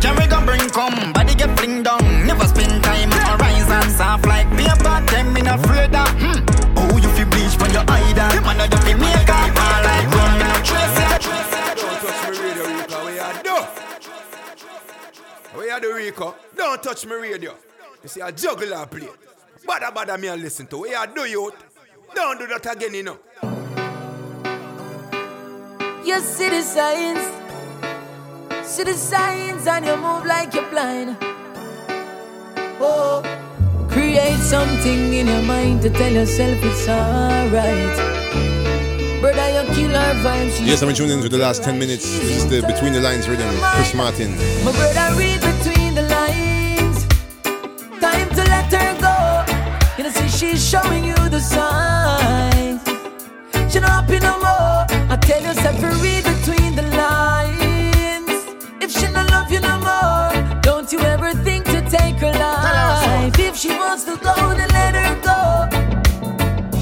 Can we go bring come, body get fling down. Never spend time, rise and soft like paper. Them me not afraid that, hmm Oh, you feel bleach when you hide that Man, you feel make up. All like run Me not trace it, Don't touch me radio, we are do We are the Rico, don't touch me radio. You see, I juggle and play Badda Badda me and listen to. We are do youth. Don't do that again, you know you see the signs, see the signs, and you move like you're blind. Oh, create something in your mind to tell yourself it's alright. Brother, you kill our vibes. Yes, I'm tuning into the last 10 minutes. This is the Between the Lines rhythm, Chris Martin. My brother, read between the lines. Time to let her go. You know, see, she's showing you the signs. She's not happy no more. I tell you, separate between the lines. If she don't love you no more, don't you ever think to take her life. If she wants to go, then let her go.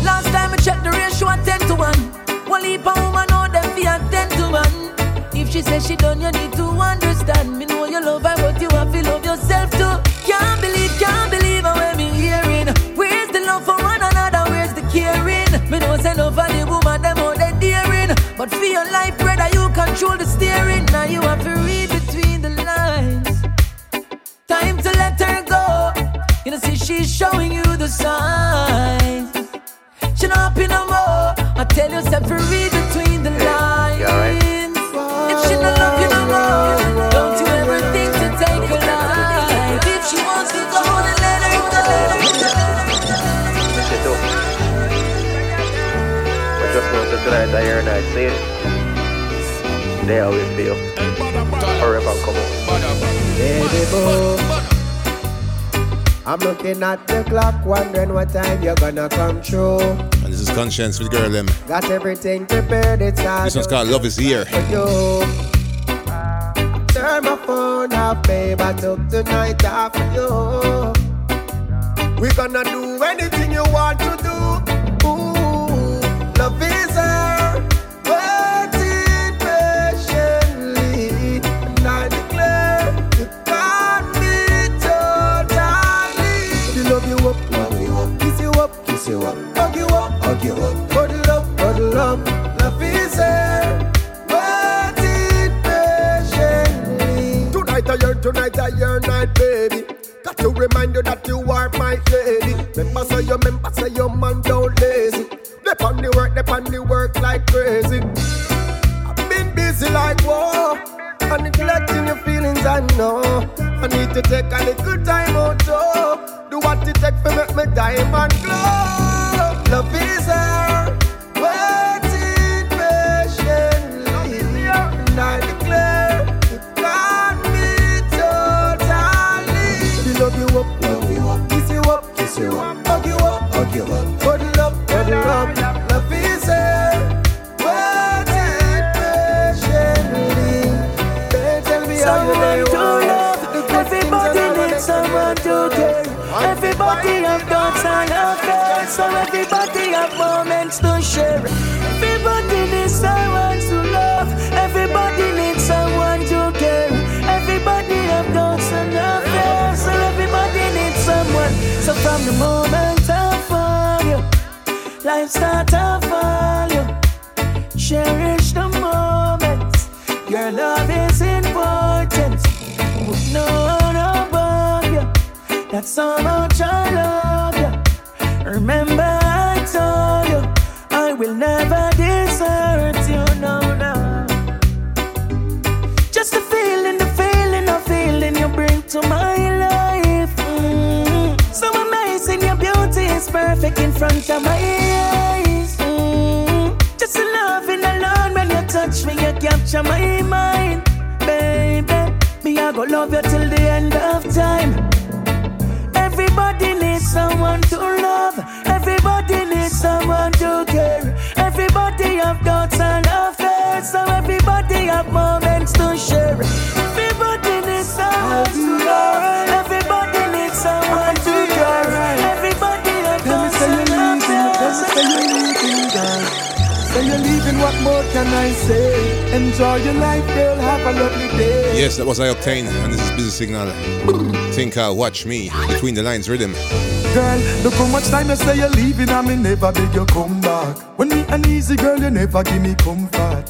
Last time I checked the ratio, at 10 to 1. One leap of woman, know them be 10 to 1. If she says she done, you need to understand. Me know you love her, but you have to love yourself too. Can't believe, can't believe I'm hearing. Where's the love for one another? Where's the caring? Me know say love But for your life, brother, you control the steering. Now you have to read between the lines. Time to let her go. You know, see, she's showing you the signs. Tonight I hear night, see it? They always feel. Forever come on. Baby boo. I'm looking at the clock, wondering what time you're gonna come through. And this is Konshens with Girl them. Got everything prepared, it's all This one's called Love is Here. for you. Turn my phone off, babe. I took the night off for you. We gonna do anything you want to do. Like crazy. I've been busy like war. And neglecting your feelings, I know. I need to take a little time out, so Do what it take to make me diamond glow. Love is her. Waiting patiently. And I declare, you got me totally. To love you up, love you up, kiss you up, kiss you up, hug you up, hug you up, everybody have moments to share. Everybody needs someone to love. Everybody needs someone to care. Everybody have thoughts and affairs, so everybody needs someone. So from the moment I found you, life start to fall you. Cherish the moments. Your love is important. Put no one above you. That's how much I love you. Remember, in front of my eyes. Mm. Just the loving alone when you touch me, you capture my mind, baby. Me, I go love you till the end of time. Everybody needs someone to love. Everybody needs someone to care. Everybody have doubts and affairs, so everybody have moments to share. Everybody needs someone to What more can I say? Enjoy your life, girl, have a lovely day. Yes, that was I-Octane, and this is Busy Signal. Tinker, uh, watch me between the lines rhythm. Girl, look how much time you say you're leaving and me never beg you come back. When me an easy girl, you never give me comfort.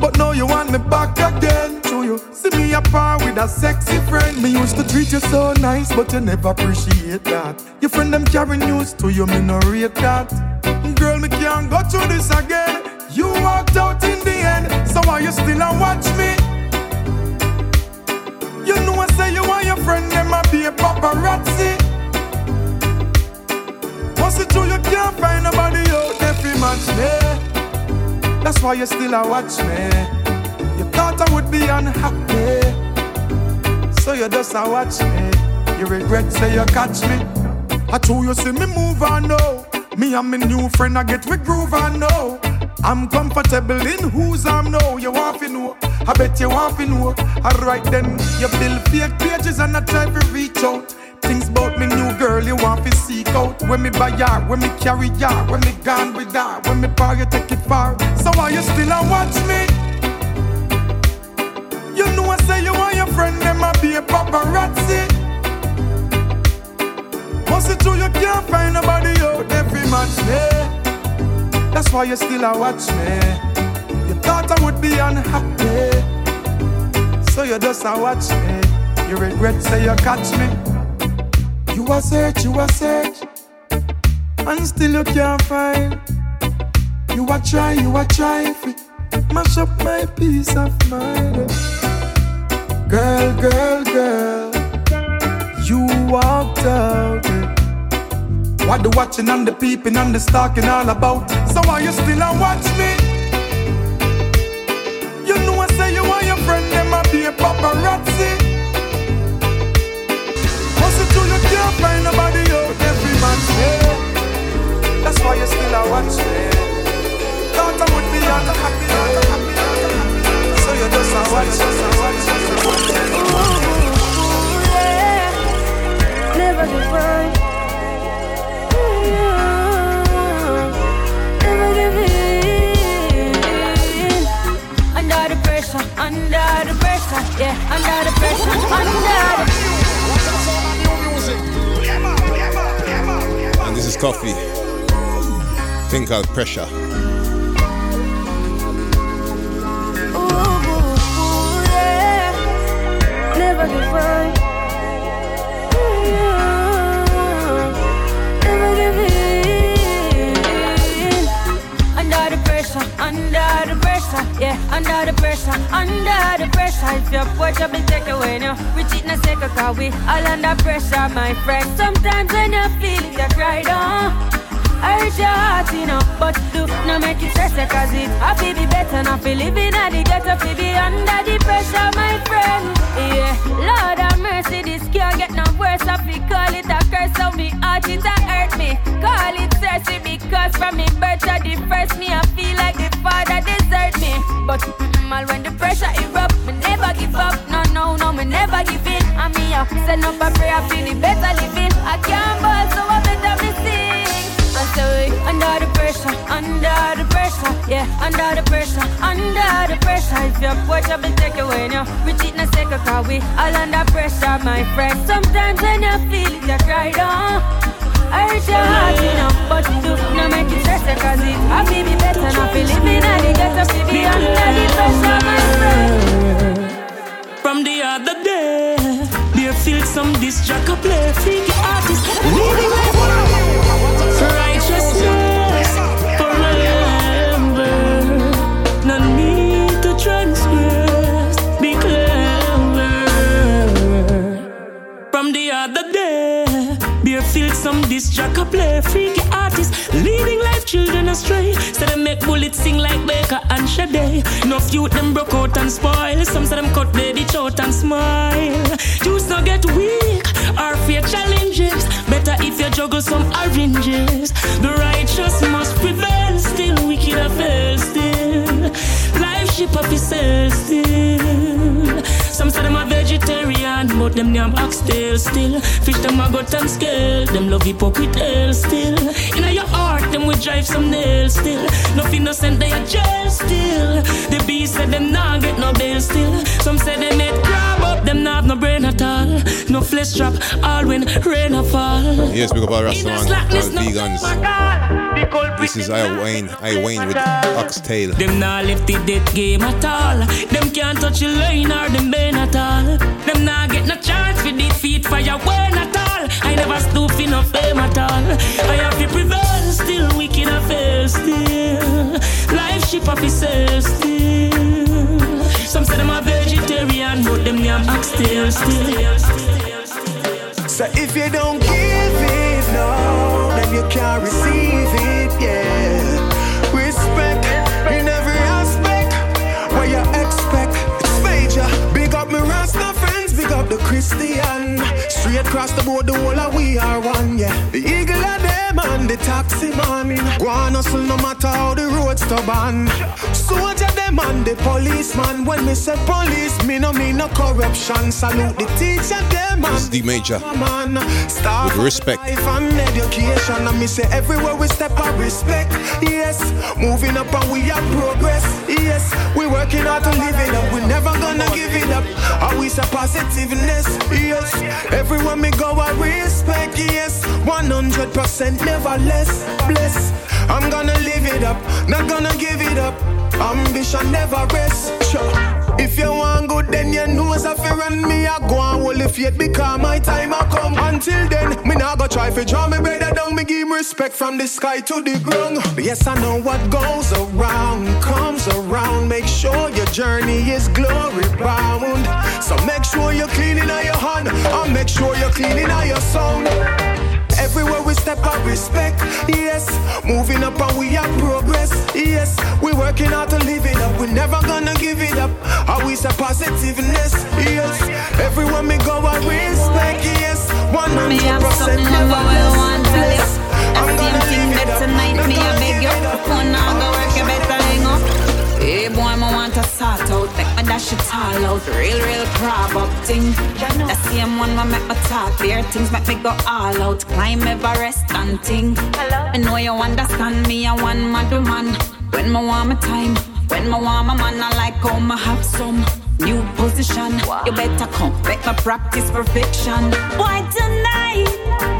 But now you want me back again. So you see me apart with a sexy friend. Me used to treat you so nice, but you never appreciate that. Your friend them carry news to you, me no rate that. Girl, me can't go through this again. You walked out in the end, so why you still a watch me? You know I say you want your friend, them a be a paparazzi. Once it true, you can't find nobody out there match me. That's why you still a watch me. You thought I would be unhappy, so you just a watch me. You regret say you catch me. I told you see me move on now. Me and my new friend I get we groove on now. I'm comfortable in whose I'm now. You want to know? I bet you want to know. Alright then, you build fake pages and I try to reach out. Things about me new girl you want to seek out. When me buy her, when me carry her, when me gone with her, when me power you take it far. So why you still a watch me? You know I say you want your friend them a be a paparazzi. Once it true you can't find nobody out fi match me. That's why you still a watch me. You thought I would be unhappy, so you just a watch me. You regret say you catch me. You a search, you a search, and still you can't find. You a try, you a try mash up my peace of mind. Girl, girl, girl, you walked out. What the watching and the peeping and the stalking all about? So why you still a watch me? Some disc track a play freaky artist. Living life righteousness forever. No need to transgress, be clever. From the other day, they feel some disc track a play freaky artist. Life children astray. So them make bullets sing like Baker and Sade. No few them broke out and spoil. Some say them cut baby short and smile. Juice not get weak or fear challenges. Better if you juggle some oranges. The righteous must prevail. Still wicked I still. Life ship up is still. Some say them a vegetarian, but them name ox tail still. Fish them a gut and scale, them love hypocrite ale still. In your heart, them we drive some nails still. No innocent, they a jail still. The beast said them not get no bail still. Some say they met grab up them have no brain at all. No flesh trap, all when rain a fall. Yes, we go about restaurant, all vegans. This is I Wayne, I Wayne with oxtail. Them left the dead game at all. Them can't touch the line or them bane at all. Them nah get no chance for defeat fire when at all. I never stoop in no fame at all. I have to prevail still, wicked I fail still. Life ship sell still. Some say them a vegetarian, but them name oxtail still. So if you don't give it, no, then you can't receive it, yeah. The Christian. Straight across the board, the whole of we are one, yeah. The eagle of them and the taxi man. Go on hustle no matter how the road's stubborn. Soldier them and the policeman. When me say police, me no mean no corruption. Salute the teacher them and the major. man. Start With respect. life and education. And me say everywhere we step I respect. Yes, moving up and we have progress. Yes, we working hard to live it up. We never gonna give it up. Always a Yes, Everyone me go I respect. Yes, 100% never less. Bless. I'm gonna live it up, not gonna give it up. Ambition never rest. Sure. If you want good, then you know as if you run me, I go and hold the faith because my time I come. Until then, me not go try to draw me brother down. Me give respect from the sky to the ground. Yes, I know what goes around comes around. Make sure your journey is glory bound. So make sure you're cleaning out your hand, and make sure you're cleaning out your sound. Everywhere we step up, respect. Yes, moving up and we have progress. Yes, we working hard to live it up. We never gonna give it up. Always a positiveness. Yes, everywhere me go, I respect. Yes, one hundred percent something never less. I'm gonna live it up. tonight me gonna beg you. give it up. Phone now go work you better hang up. Hey boy, me want to sort out, my dash it all out. Real, real crab up thing. The same one me make me talk, bare things make me go all out. Climb Everest and ting. I know you understand me, I one mad woman. When me want my time, when me want my man, I like how me have some. New position, you better come, make me practice perfection. Why tonight?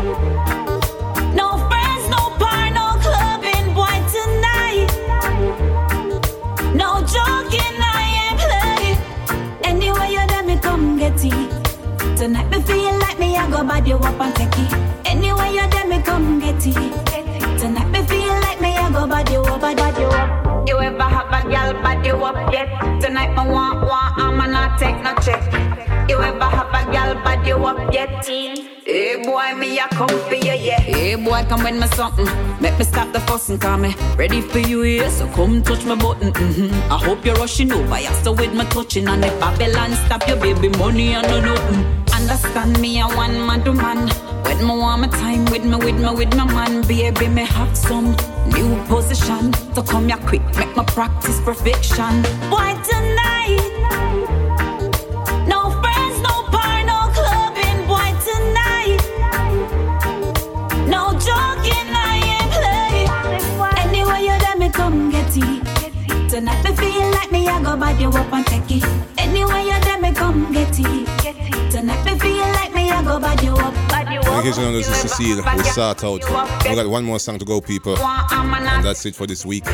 Tonight me feel like me, I go bad you up and take it. Anyway, you let me come get it. Tonight me feel like me, I go bad you up, bad you up. You ever have a gal bad you up yet? Tonight me want, want, I'ma not take no check. You ever have a gal bad you up yet? Hey boy, me a come for you, yeah. Hey boy, come with me something. Make me stop the fussing, call me ready for you, yeah. So come touch my button. Mm-hmm. I hope you're rushing over, yeah. So with me touching and if Babylon stop your baby money and no nothing. Understand me, I one man to man. When me want my time with me, with me, with my man, baby, me have some new position. So come here quick, make my practice perfection. Why tonight? No friends, no bar, no clubbing, boy tonight. I feel like me, I go bad you up and take it. Anyway, you come get it. Tonight me feel like me, I go bad you up, bad you up. case you this is Ce'cile. We start out. We got one more song to go, people. And that's it for this week.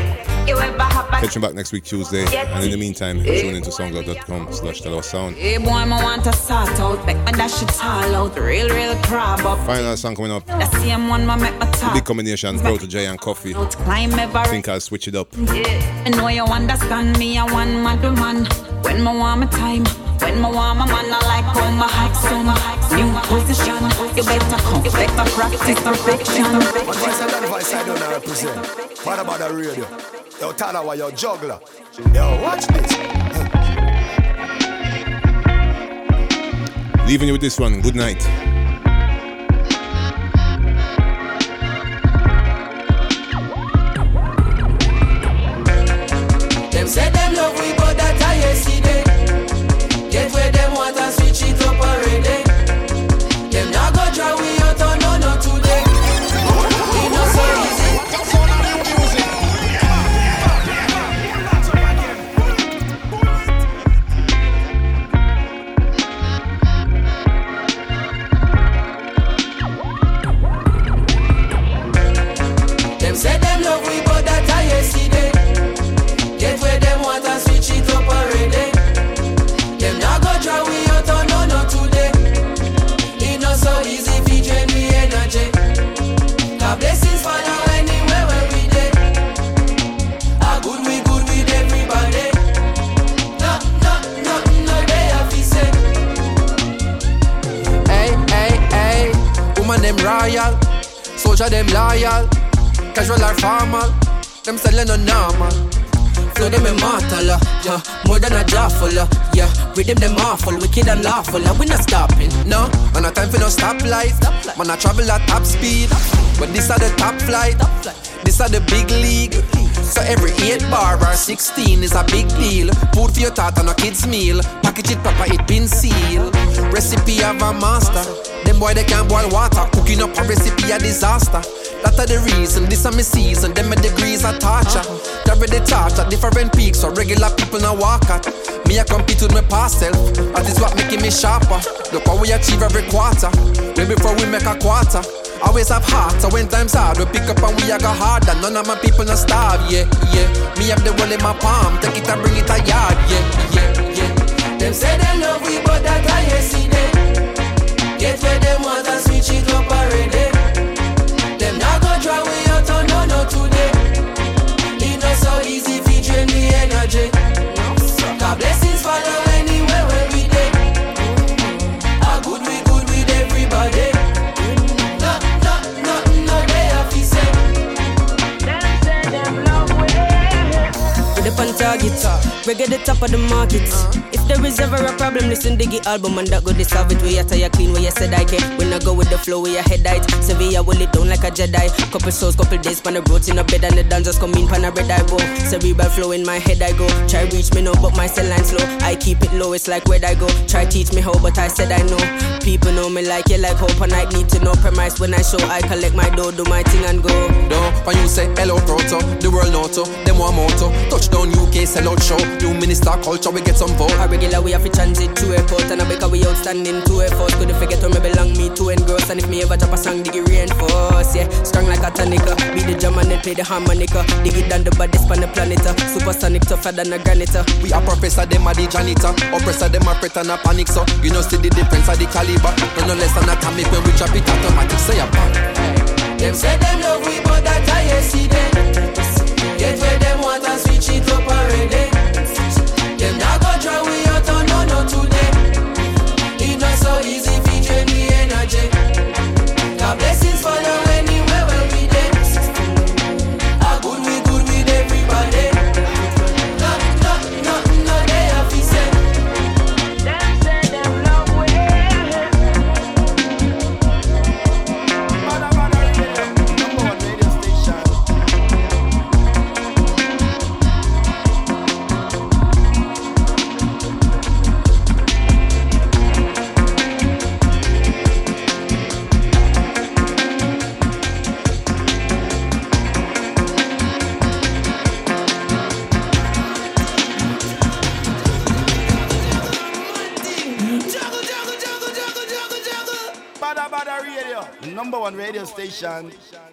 You ever have a Catch you back next week, Tuesday. And in the meantime, tune into soundcloud.com slash Tell Us Sound. Hey boy, me want to sort out, make my dash it all out. Real, real crab up. Final song coming up. The same one me make my talk. big combination, Protoje and Koffee. Climb I think I'll switch it up. I know you understand me, I want my man. When me want my time, when me want my man, I like how my hype some new position. You better come, you better practice perfection. But voice and that voice I don't represent. What about the radio? Yo, Talawa, yo, juggler. Yo, watch this. Leaving you with this one. Good night. Rhythm them awful, wicked and lawful, and we not stopping, no. Man, a time for no stoplight. Man, I travel at top speed. But this are the top flight. This are the big league. So every 8 bar or 16 is a big deal. Food for your thought on a kid's meal. Package it proper, it been sealed. Recipe of a master. Them boy they can't boil water. Cooking up a recipe a disaster. That are the reason, this are my season. Them my degrees are torture. The torch at different peaks, so regular people now walk at. Me I compete with my past self. That is what making me sharper. Look how we achieve every quarter. Way before we make a quarter. Always have heart, so when times hard, we pick up and we a go harder. None of my people not starve, yeah, yeah. Me have the world in my palm, take it and bring it a yard, yeah, yeah, yeah. Them say they love we, but that I see them. Get where them want and switch it target, reggae the top of the market. If there is ever a problem, listen to the album and that go to solve it. We are tired clean, where you said I can't. When I go with the flow, where your head height. Sevilla will it down like a Jedi. Couple souls, couple days, pan the roads in a bed and the dancers come in, pan a red eye go. Cerebral flow in my head I go. Try reach me now, but my cell line slow. I keep it low, it's like where I go. Try teach me how, but I said I know. People know me like you like hope, and I need to know premise when I show. I collect my dough, do my thing and go. No, when you say hello proto, the world noto, them one moto. Touchdown UK, sell out show. New minister culture, we get some vote. A regular we have to transit to airport and I because we outstanding to a force. Couldn't forget where me belong, me to engross. And if me ever drop a song, dig it reinforce. Yeah, strong like a tonica. Be the drum and then play the harmonica. Dig it down the baddest on the planet. uh. Supersonic tougher than a granite. uh. We are professor, them are the janitor. Oppressor, them are fret and a panic. So you know, see the difference of the caliber. No, no less than atomic when we drop it automatic. Say a bang. Them say them love we, but that I see them. Station.